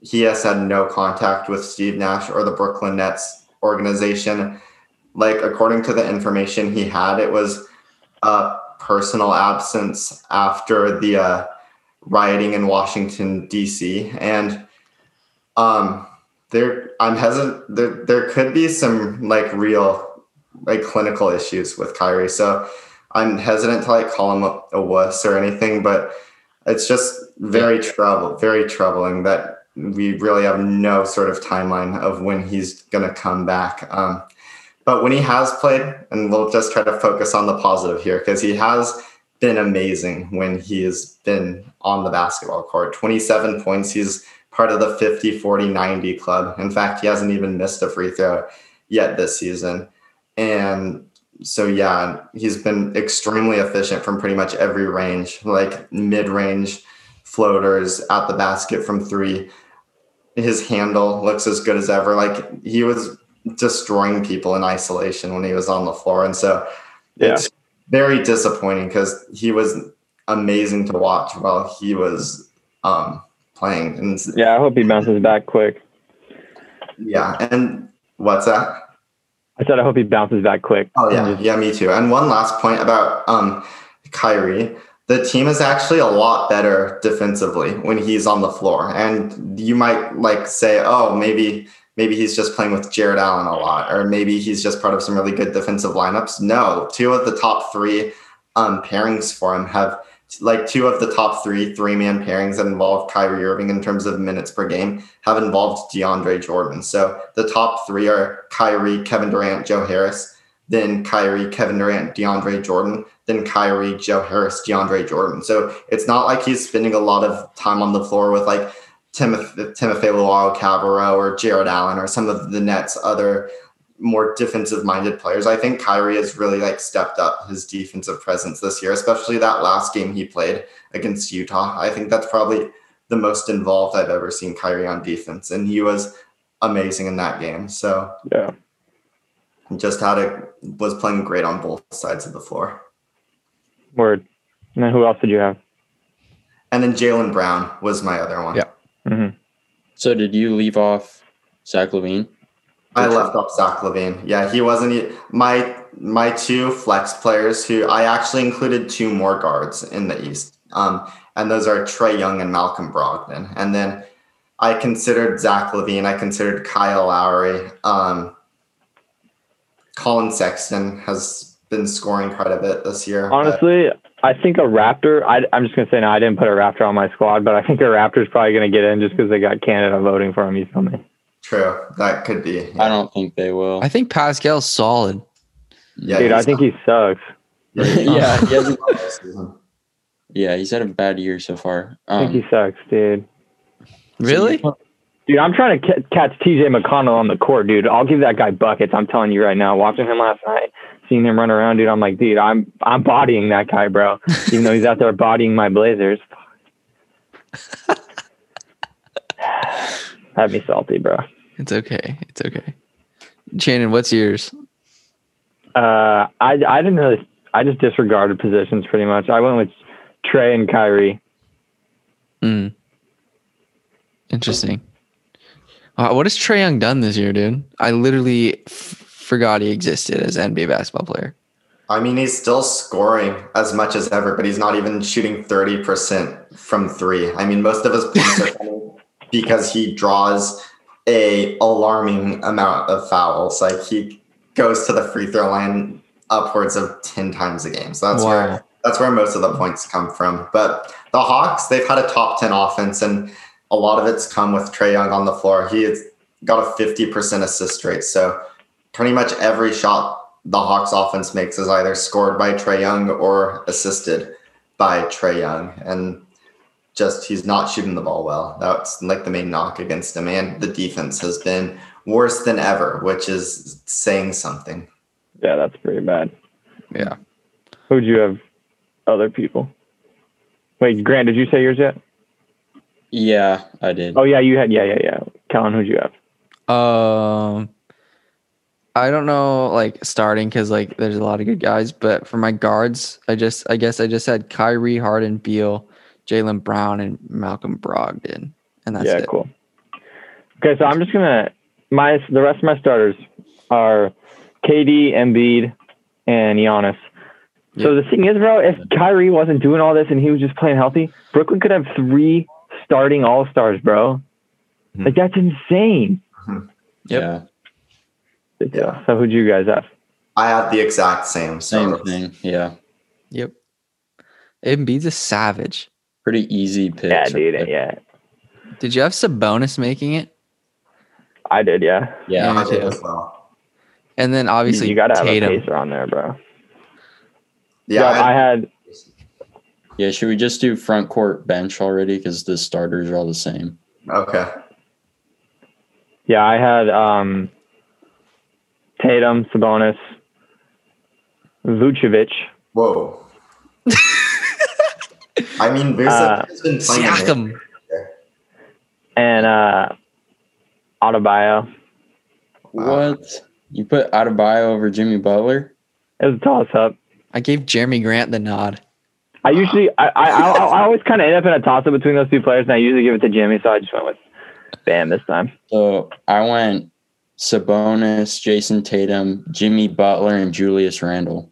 he has had no contact with Steve Nash or the Brooklyn Nets organization. Like, according to the information he had, it was a personal absence after the uh, rioting in Washington, D.C. And um, there, I'm hesitant. There, there could be some like real, like clinical issues with Kyrie. So I'm hesitant to like call him a, a wuss or anything, but it's just very trouble, very troubling that we really have no sort of timeline of when he's going to come back. Um, but when he has played, and we'll just try to focus on the positive here because he has been amazing when he has been on the basketball court. 27 points. He's part of the 50, 40, 90 club. In fact, he hasn't even missed a free throw yet this season. And so yeah, he's been extremely efficient from pretty much every range, like mid-range floaters at the basket from three. His handle looks as good as ever. Like he was destroying people in isolation when he was on the floor, and so Yeah. it's very disappointing because he was amazing to watch while he was um, playing. And Yeah. I hope he bounces back quick. yeah, and what's that? I said I hope he bounces back quick. Oh yeah, yeah, me too. And one last point about um, Kyrie. The team is actually a lot better defensively when he's on the floor. And you might like say, oh, maybe maybe he's just playing with Jarrett Allen a lot, or maybe he's just part of some really good defensive lineups. No, two of the top three um, pairings for him have like two of the top three three man pairings that involve Kyrie Irving in terms of minutes per game have involved DeAndre Jordan. So the top three are Kyrie, Kevin Durant, Joe Harris, then Kyrie, Kevin Durant, DeAndre Jordan, then Kyrie, Joe Harris, DeAndre Jordan. So it's not like he's spending a lot of time on the floor with like Timothy, Timothé Luwawu-Cabarrot or Jarrett Allen or some of the Nets' other more defensive minded players. I think Kyrie has really like stepped up his defensive presence this year, especially that last game he played against Utah. I think that's probably the most involved I've ever seen Kyrie on defense, and he was amazing in that game. So yeah. just had a was playing great on both sides of the floor. Word. And then who else did you have? And then Jaylen Brown was my other one. Yeah. hmm So did you leave off Zach LaVine? I left off Zach LaVine. Yeah, he wasn't my my two flex players who I actually included two more guards in the East. Um, and those are Trae Young and Malcolm Brogdon. And then I considered Zach LaVine. I considered Kyle Lowry. Um, Collin Sexton has been scoring quite a bit this year. but- Honestly, I think a Raptor. I, I'm just gonna say no. I didn't put a Raptor on my squad, but I think a Raptor's probably gonna get in just because they got Canada voting for him. You feel me? True, that could be. I don't think they will. I think Pascal's solid. Yeah, Dude, I he's think he sucks. not- he's not- yeah, he hasn't- this season. yeah, he's had a bad year so far. I think Um, he sucks, dude. Really? Dude, I'm trying to ca- catch TJ McConnell on the court, dude. I'll give that guy buckets. I'm telling you right now. Watching him last night, seeing him run around, dude, I'm like, dude, I'm I'm bodying that guy, bro. Even though he's out there bodying my Blazers. Had me salty, bro. It's okay. It's okay. Shannon, what's yours? Uh, I I didn't really. I just disregarded positions pretty much. I went with Trae and Kyrie. Mm. Interesting. Uh, what has Trae Young done this year, dude? I literally f- forgot he existed as an NBA basketball player. I mean, he's still scoring as much as ever, but he's not even shooting 30% from three. I mean, most of his points are coming because he draws a alarming amount of fouls. Like he goes to the free throw line upwards of 10 times a game. So that's Wow. where that's where most of the points come from. But the Hawks, they've had a top 10 offense and a lot of it's come with Trae Young on the floor. He has got a 50% assist rate. So pretty much every shot the Hawks offense makes is either scored by Trae Young or assisted by Trae Young. And just he's not shooting the ball well. That's like the main knock against him. And the defense has been worse than ever, which is saying something. Yeah, that's pretty bad. Yeah. Who'd you have? Other people. Wait, Grant, did you say yours yet? Yeah, I did. Oh yeah, you had yeah yeah yeah. Kellen, who'd you have? Um, I don't know, like starting because like there's a lot of good guys, but for my guards, I just I guess I just had Kyrie, Harden, Beal, Jaylen Brown, and Malcolm Brogdon, and that's yeah, it. cool. Okay, so I'm just gonna my the rest of my starters are KD, Embiid, and Giannis. So the thing is, bro, if Kyrie wasn't doing all this and he was just playing healthy, Brooklyn could have three starting All Stars, bro. Mhm. Like that's insane. Yeah, Yeah. So who'd you guys have? I had the exact same. same So thing. Yeah, Yep. Embiid's a savage. Pretty easy pick. Yeah, dude. Yeah, Did you have Sabonis making it? I did. Yeah, Yeah, I me did too. as well. And then obviously you, gotta have Tatum. a pacer on there, bro. Yeah, Yeah, I I had yeah. Should we just do front court bench already? Because the starters are all the same. okay. yeah, I had um Tatum, Sabonis, Vucevic, Whoa. I mean, there's Uh, has been Siakam. and uh Adebayo. Wow. What? You put Adebayo over Jimmy Butler? It was a toss up. I gave Jerami Grant the nod. I usually, I, I, I, I always kind of end up in a toss up between those two players, and I usually give it to Jimmy. So I just went with Bam this time. So I went Sabonis, Jayson Tatum, Jimmy Butler, and Julius Randle.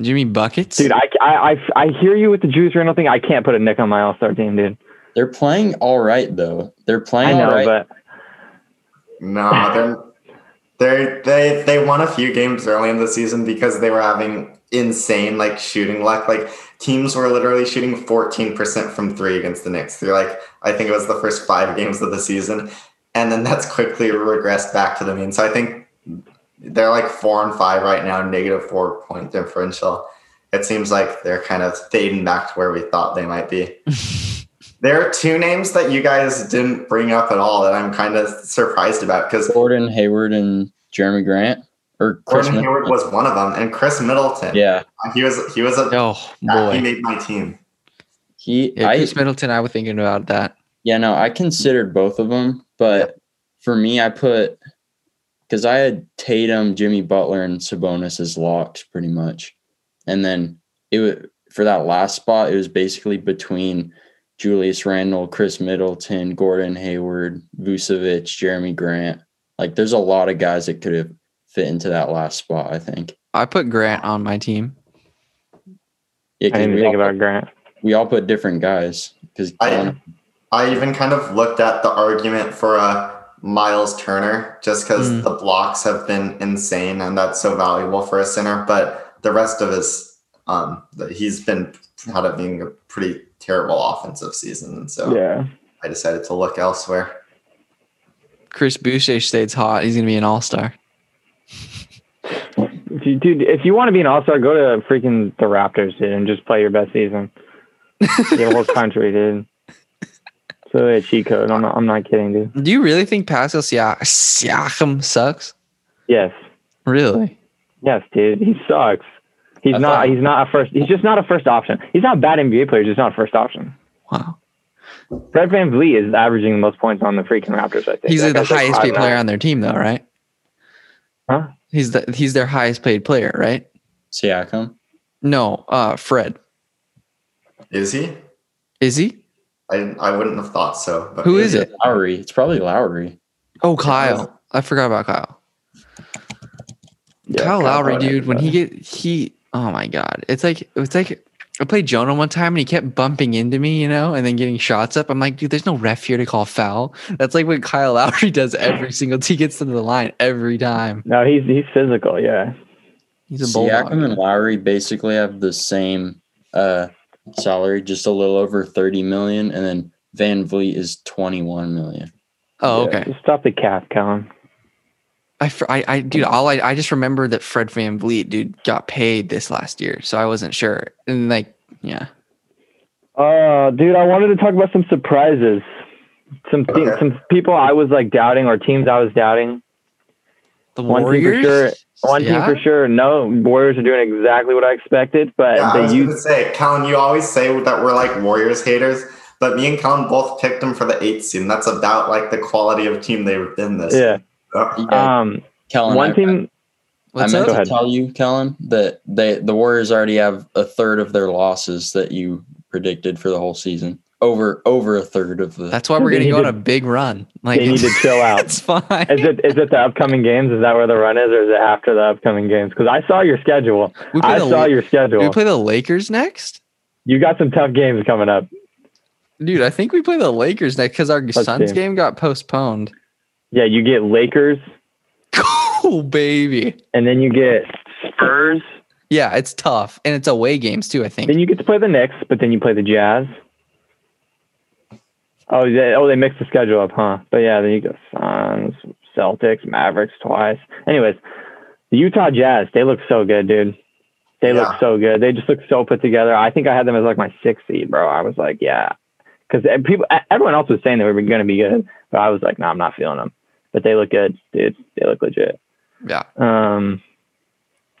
Jimmy buckets. Dude, I, I, I, I hear you with the Juice Randle thing. I can't put a Knick on my All Star team, dude. They're playing all right though. They're I playing know, all right. but No, they're, they're they they won a few games early in the season because they were having insane like shooting luck. Like teams were literally shooting 14% from three against the Knicks through like I think it was the first five games of the season. And then that's quickly regressed back to the mean. So I think they're like four and five right now, negative four point differential. It seems like they're kind of fading back to where we thought they might be. There are two names that you guys didn't bring up at all that I'm kind of surprised about because Gordon Hayward and Jerami Grant or Chris Gordon Hayward Middleton. was one of them, and Khris Middleton. Yeah, uh, he was. He was a. oh yeah, he made my team. he. Yeah, I Khris Middleton. I was thinking about that. yeah no, I considered both of them, but for me, I put because I had Tatum, Jimmy Butler, and Sabonis as locked pretty much, and then it was for that last spot. It was basically between Julius Randle, Khris Middleton, Gordon Hayward, Vucevic, Jerami Grant. Like, there's a lot of guys that could have fit into that last spot. I think. I put Grant on my team. Yeah, I 'cause didn't we, think all, about Grant. we all put different guys because I I even kind of looked at the argument for uh, Miles Turner just because Mm. the blocks have been insane and that's so valuable for a center. But the rest of his, um, he's been had of being a pretty terrible offensive season, and so Yeah. I decided to look elsewhere. Chris Boucher stays hot. He's gonna be an all star. If you, dude, if you want to be an All Star, go to freaking the Raptors, dude, and just play your best season. Get a whole country, dude. So a cheat code. I'm not. I'm not kidding, dude. Do you really think Pascal Siak- Siakam sucks? Yes. Really? Yes, dude. He sucks. He's I not. thought- He's not a first. He's just not a first option. He's not a bad NBA player. He's just not a first option. Wow. Fred VanVleet is averaging the most points on the freaking Raptors. I think He's That the guy's like highest paid player on their team, though, right? Huh? He's the he's their highest paid player, right? Siakam. No, uh, Fred. Is he? Is he? I I wouldn't have thought so. But Who is it? Lowry. It's probably Lowry. Oh, Kyle. I forgot about Kyle. Yeah, Kyle Lowry, Lowry, dude. When he get he, oh my god, it's like it's like I played Jonah one time and he kept bumping into me, you know, and then getting shots up. I'm like, dude, there's no ref here to call foul. That's like what Kyle Lowry does every single he gets to the line every time. No, he's he's physical. Yeah. He's a bulldog. Siakam and Lowry basically have the same uh, salary, just a little over 30 million, and then VanVleet is 21 million. Oh, Yeah, okay. Just stop the cap, Colin. I, I, I, dude, all I, I just remember that Fred VanVleet, dude, got paid this last year, so I wasn't sure. And like, yeah, Uh, dude, I wanted to talk about some surprises. Some th- Okay. some people I was like doubting or teams I was doubting. the One team for Warriors. sure- One Yeah? team for sure. No, Warriors are doing exactly what I expected, but Yeah, I was the going youth. to say, Callan, you always say that we're like Warriors haters, but me and Colin both picked them for the eighth seed, and that's about like the quality of team they've been this. Yeah. year. Yeah, Um, Kellen, one I, team. What's I meant to tell you, Kellen, that they the Warriors already have a third of their losses that you predicted for the whole season. Over over a third of the. That's why we're gonna go on a big run. Like They need to chill out. it's fine. Is it is it the upcoming games? Is that where the run is, or is it after the upcoming games? Because I saw your schedule. I the, saw your schedule. we play the Lakers next? you got some tough games coming up. Dude, I think we play the Lakers next because our Let's Suns see. game got postponed. Yeah, you get Lakers, Cool, baby. and then you get Spurs. Yeah, it's tough. And it's away games too, I think. Then you get to play the Knicks, but then you play the Jazz. Oh, yeah. oh, they mixed the schedule up, huh? But yeah, then you go Suns, Celtics, Mavericks twice. Anyways, the Utah Jazz, they look so good, dude. They look so good. They just look so put together. I think I had them as like my sixth seed, bro. I was like, yeah, because people, everyone else was saying they were going to be good, but I was like, no, I'm not feeling them. But they look good, dude. They look legit. yeah. Um,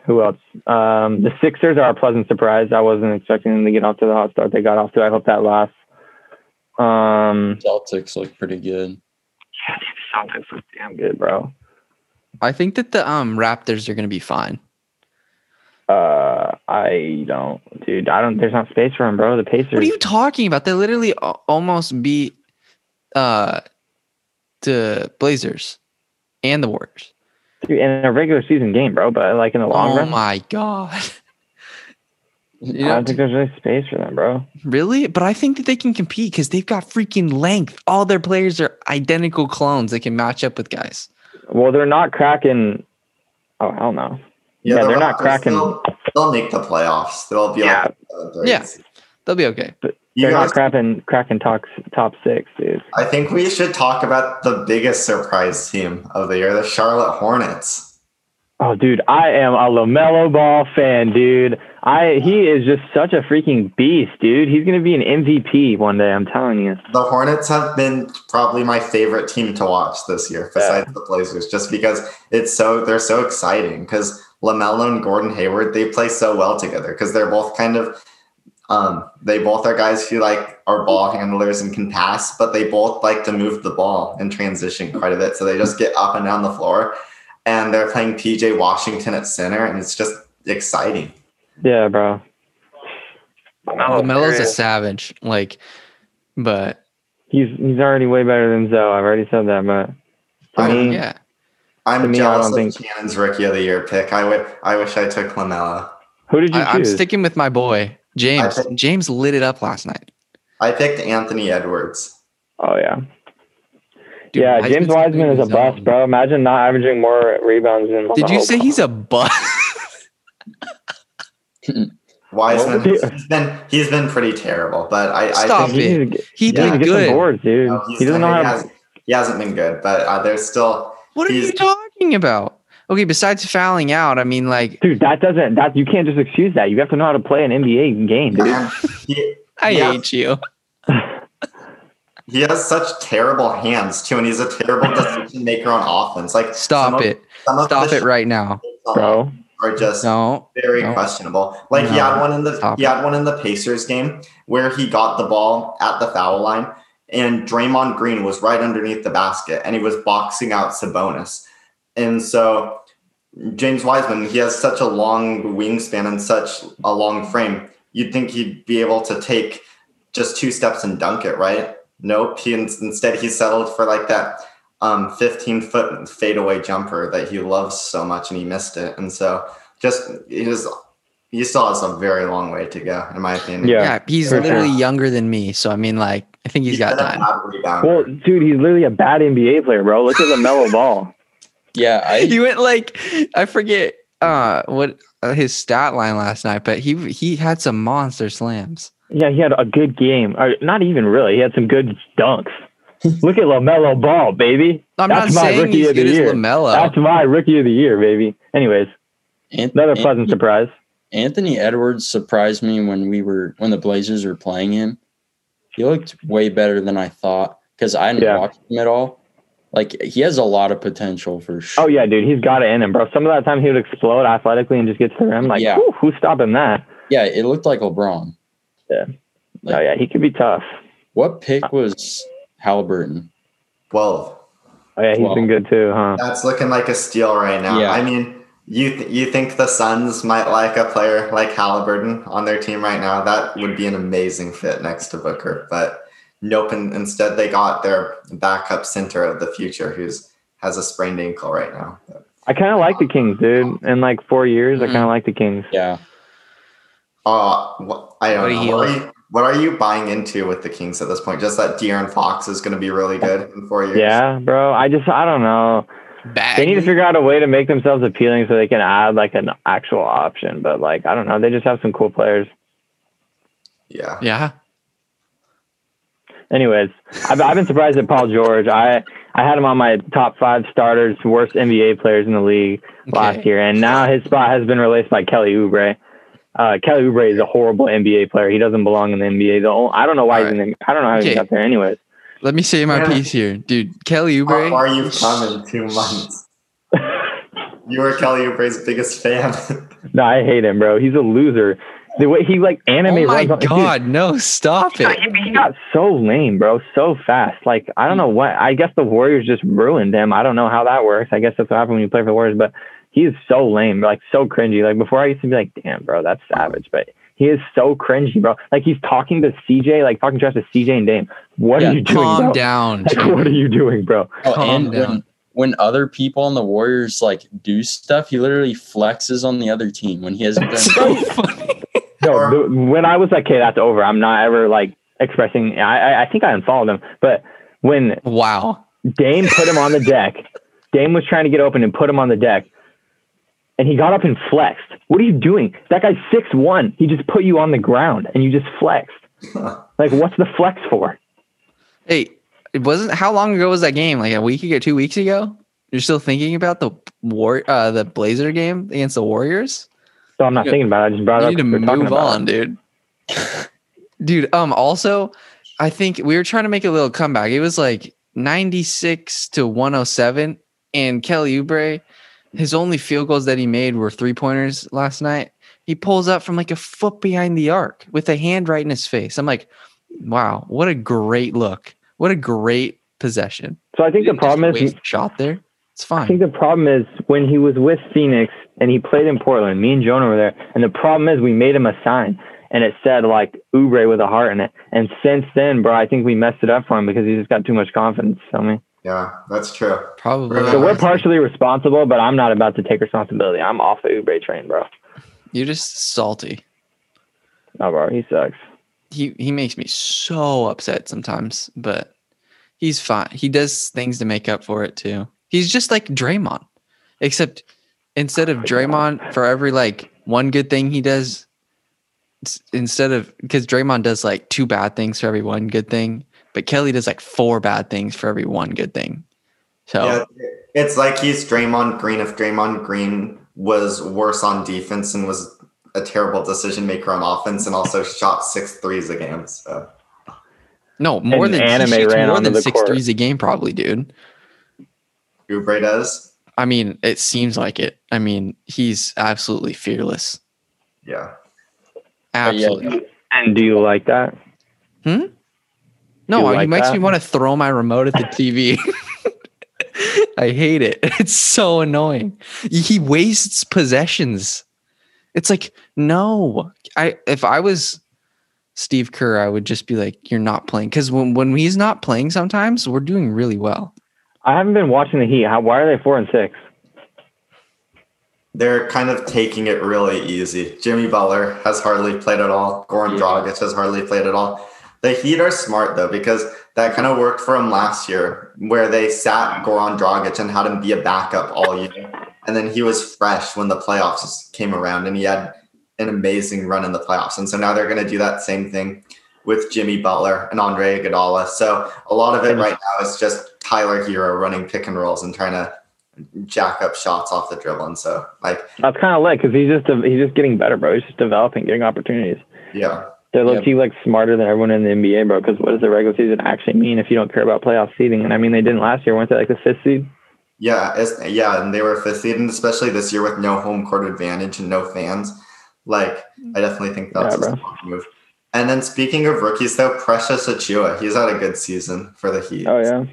who else? Um, the Sixers are a pleasant surprise. I wasn't expecting them to get off to the hot start they got off to. I hope that lasts. Um, Celtics look pretty good. yeah, dude, the Celtics look damn good, bro. I think that the um Raptors are gonna be fine. Uh, I don't, dude. I don't. There's not space for them, bro. The Pacers. What are you talking about? They literally almost beat uh the Blazers and the Warriors. dude, in a regular season game, bro? But like in the long Oh run, Oh my god. You I don't think there's really space for them, bro. really? But I think that they can compete because they've got freaking length. All their players are identical clones. They can match up with guys. Well, they're not cracking. Oh hell no. Yeah, the they're not cracking- They'll, they'll make the playoffs. They'll be Yeah. like uh, seventh Yeah. They'll be okay. You they're guys, not cracking cracking top top six, dude. I think we should talk about the biggest surprise team of the year, the Charlotte Hornets. Oh, dude, I am a LaMelo Ball fan, dude. I he is just such a freaking beast, dude. He's gonna be an MVP one day. I'm telling you. The Hornets have been probably my favorite team to watch this year, besides the Blazers, just because it's so they're so exciting. Because LaMelo and Gordon Hayward, they play so well together. Because they're both kind of, um, they both are guys who like are ball handlers and can pass, but they both like to move the ball and transition quite a bit. So they just get up and down the floor, and they're playing PJ Washington at center, and it's just exciting. Yeah, bro. LaMelo's a savage. Like, but He's he's already way better than Zoe. I've already said that, but to I- me, yeah. I'm me, I jealous don't of think- Cannon's rookie of the year pick. I would, I wish I took LaMelo. who did you I, I'm sticking with my boy James. I think- James lit it up last night. I picked Anthony Edwards. oh yeah, Dude, yeah. James Wiseman is a his bust, bro. Imagine not averaging more rebounds than. Did you say Ball. he's a bust? Wiseman, Well, he's been he's been pretty terrible, but I, Stop I think He it. needs to get, He he needs to did get some good. boards, dude. no, he's- he doesn't know he, how. has, he hasn't been good, but uh, there's still What are you talking about? Okay, besides fouling out, I mean, like, Dude, that doesn't. That you can't just excuse that. You have to know how to play an NBA game, dude. man, he, I Yeah. hate you. he has such terrible hands too, and he's a terrible decision maker on offense. Like some Stop of- it. some of Stop the it right now. shots bro. Are just No. very No. questionable. Like he had one in the he had one in the Pacers game where he got the ball at the foul line and Draymond Green was right underneath the basket and he was boxing out Sabonis. And so James Wiseman, he has such a long wingspan and such a long frame. You'd think he'd be able to take just two steps and dunk it, right? Nope. He instead he settled for like that um 15 foot fadeaway jumper that he loves so much and he missed it. And so just he just he still has a very long way to go, in my opinion. Yeah, Yeah, he's literally sure. younger than me. So, I mean, like, I think he's got been time. Well, dude, he's literally a bad NBA player, bro. Look at the mellow Ball. Yeah, I He went like, I forget uh what uh, his stat line last night, but he he had some monster slams. Yeah, he had a good game. Or not even really. He had some good dunks. Look at LaMelo Ball, baby. I'm That's not my saying rookie he's of the good as year. LaMelo. That's my rookie of the year, baby. Anyways, Ant- another Ant- pleasant surprise. Anthony Edwards surprised me when we were when the Blazers were playing him. He looked way better than I thought because I didn't Yeah. watch him at all. Like he has a lot of potential for sure. Oh yeah, dude, he's got it in him, bro. Some of that time he would explode athletically and just get to the rim. Like, Yeah. whew, who's stopping that? yeah, it looked like LeBron. Yeah. Like- oh yeah, he could be tough. What pick was Halliburton? 12. Oh yeah, he's Well- been good too, huh? That's looking like a steal right now. Yeah. I mean, you th- you think the Suns might like a player like Halliburton on their team right now? That would be an amazing fit next to Booker. But nope. And instead, they got their backup center of the future, who's has a sprained ankle right now. I kind of like the Kings, dude. In like four years, I Mhm. kind of like the Kings. Yeah. Uh, wh- I don't Buddy know. What are, you, what are you buying into with the Kings at this point? Just that De'Aaron Fox is going to be really good in four years. Yeah, bro. I just I don't know. Bag. They need to figure out a way to make themselves appealing so they can add like an actual option. But like I don't know, they just have some cool players. Yeah. yeah. Anyways, I've, I've been surprised at Paul George. I I had him on my top five starters, worst NBA players in the league last year, and now his spot has been replaced by Kelly Oubre. Uh, Kelly Oubre is a horrible NBA player. He doesn't belong in the NBA. The only, I don't know why he's in. The, I don't know how Okay. he got there. Anyways, Let me say my Yeah. piece here, dude. Kelly Oubre. How Oubre. far you've come in two months. You were Kelly Oubre's biggest fan. no, I hate him, bro. He's a loser. The way he like anime Oh my runs on- dude, god, no! Stop it. He got so lame, bro, so fast. Like I don't know what. I guess the Warriors just ruined him. I don't know how that works. I guess that's what happens when you play for the Warriors. But he is so lame, like so cringy. Like before, I used to be like, "Damn, bro, that's savage." But he is so cringy, bro. Like he's talking to CJ, like talking trash to CJ and Dame. What Yeah, are you doing, Calm bro? down. Like, what are you doing, bro? Oh, Calm and down. when when other people on the Warriors like do stuff, he literally flexes on the other team when he hasn't done. so funny. No, the, when I was like, "Okay, that's over," I'm not ever like expressing. I I, I think I unfollowed him, but when Wow. Dame put him on the deck. Dame was trying to get open and put him on the deck. And he got up and flexed. What are you doing? That guy's six one. He just put you on the ground and you just flexed. Like, what's the flex for? Hey, it wasn't. How long ago was that game? Like a week ago, two weeks ago. You're still thinking about the war, uh, the Blazer game against the Warriors. So I'm not You- thinking about it. I just brought it You up. need to 'cause we're talking move on, dude. dude, um, also, I think we were trying to make a little comeback. It was like 96 to 107, and Kelly Oubre, his only field goals that he made were three pointers last night. He pulls up from like a foot behind the arc with a hand right in his face. I'm like, wow, what a great look! What a great possession. So I think the problem is shot there. It's fine. I think the problem is when he was with Phoenix and he played in Portland, me and Jonah were there, and the problem is we made him a sign and it said like Oubre with a heart in it. And since then, bro, I think we messed it up for him because he just got too much confidence. Feel me? Yeah, that's true. Probably. So So we're partially responsible, but I'm not about to take responsibility. I'm off the Oubre train, bro. You're just salty. No, bro, he sucks. he he makes me so upset sometimes, but he's fine. He does things to make up for it too. He's just like Draymond, except instead of oh, Draymond, for every like one good thing he does, instead of because Draymond does like two bad things for every one good thing, but Kelly does like four bad things for every one good thing. So Yeah, it's like he's Draymond Green. If Draymond Green was worse on defense and was a terrible decision maker on offense, and also shot six threes a game. So no more And than anime ran more than the six court. threes a game, probably, dude. Oubre does. I mean, it seems like it. I mean, he's absolutely fearless. Yeah. But yeah, Absolutely. And do you like that? Hmm? No, You it like makes that? me want to throw my remote at the TV. I hate it. It's so annoying. He wastes possessions. It's like, no. I if I was Steve Kerr, I would just be like, you're not playing. Because when, when he's not playing sometimes, we're doing really well. I haven't been watching the Heat. How, why are they four and six? They're kind of taking it really easy. Jimmy Butler has hardly played at all. Goran Yeah. Dragic has hardly played at all. The Heat are smart though because that kind of worked for him last year, where they sat Goran Dragic and had him be a backup all year, and then he was fresh when the playoffs came around, and he had an amazing run in the playoffs. And so now they're going to do that same thing with Jimmy Butler and Andre Iguodala. So a lot of it right now is just Tyler Herro running pick and rolls and trying to jack up shots off the dribble. And so like That's kind of lit because he's just he's just getting better, bro. He's just developing, getting opportunities. yeah. They're low Yep. key like smarter than everyone in the NBA, bro. Because what does the regular season actually mean if you don't care about playoff seeding? And I mean, they didn't last year. weren't they like the fifth seed? Yeah, it's, yeah, and they were fifth seed, and especially this year with no home court advantage and no fans. Like, I definitely think that's Yeah, a smart move. And then speaking of rookies, though, Precious Achiuwa, he's had a good season for the Heat. Oh yeah.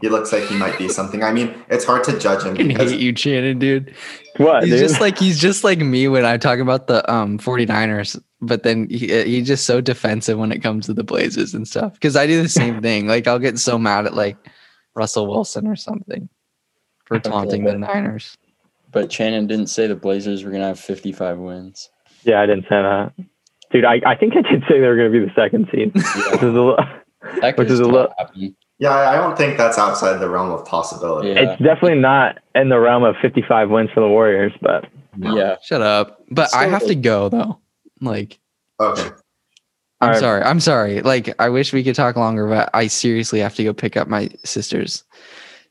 He looks like he might be something. I mean, it's hard to judge him I can because hate you, Shannon, dude. What, He's dude? just like he's just like me when I talk about the um 49ers, but then he, uh, he's just so defensive when it comes to the Blazers and stuff. Because I do the same thing. Like I'll get so mad at like Russell Wilson or something for taunting the Niners. But Shannon didn't say the Blazers were gonna have 55 wins. yeah, I didn't say that. Dude, I, I think I did say they were going to be the second seed, which is a little, Which is a still lo- happen. yeah, I don't think that's outside the realm of possibility. Yeah. it's definitely not in the realm of 55 wins for the Warriors, but Yeah. Shut up. But I have to go though. Like Okay. I'm sorry. I'm sorry. Like I wish we could talk longer, but I seriously have to go pick up my sister's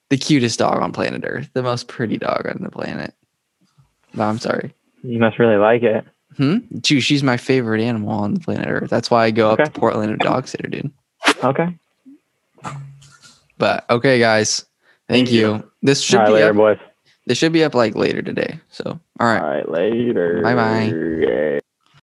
the cutest dog on planet Earth, the most pretty dog on the planet. No, I'm sorry. you must really like it. Hmm? Gee, she's my favorite animal on the planet Earth. That's why I go up to Portland and dog sitter, dude. Okay. But okay, guys. Thank, Thank you. you. This should right, be later, up, boys. this should be up like later today. So all right. All right, later. Bye-bye. Yeah.